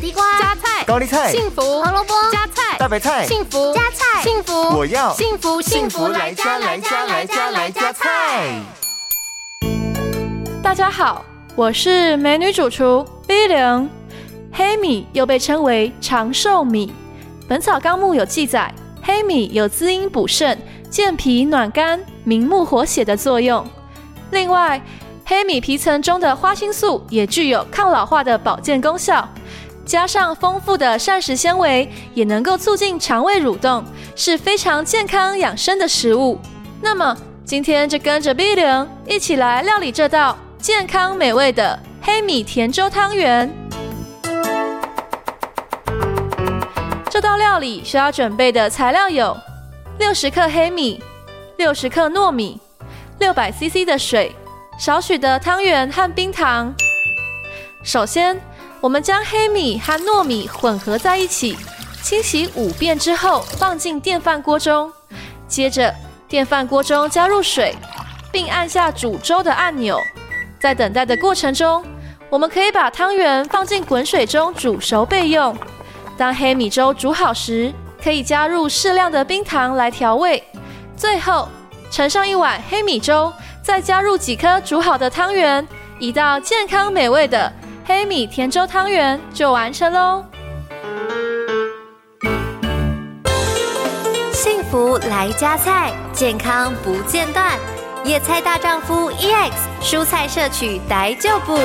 地瓜、加菜、高丽菜、幸福、胡萝卜、加菜、大白菜、幸福、加菜、幸福，我要幸福幸福来加来加来加来加菜。大家好，我是美女主厨 B 零。黑米又被称为长寿米，《本草纲目》有记载，黑米有滋阴补肾、健脾暖肝、明目活血的作用。另外，黑米皮层中的花青素也具有抗老化的保健功效，加上丰富的膳食纤维，也能够促进肠胃蠕动，是非常健康养生的食物。那么，今天就跟着 B 零一起来料理这道健康美味的黑米甜粥汤圆。这道料理需要准备的材料有：六十克黑米、六十克糯米、六百 CC 的水。少许的汤圆和冰糖。首先，我们将黑米和糯米混合在一起，清洗五遍之后，放进电饭锅中。接着，电饭锅中加入水，并按下煮粥的按钮。在等待的过程中，我们可以把汤圆放进滚水中煮熟备用。当黑米粥煮好时，可以加入适量的冰糖来调味。最后，盛上一碗黑米粥。再加入几颗煮好的汤圆，一道健康美味的黑米甜粥汤圆就完成喽！幸福来加菜，健康不间断。野菜大丈夫 EX，蔬菜摄取逮就补。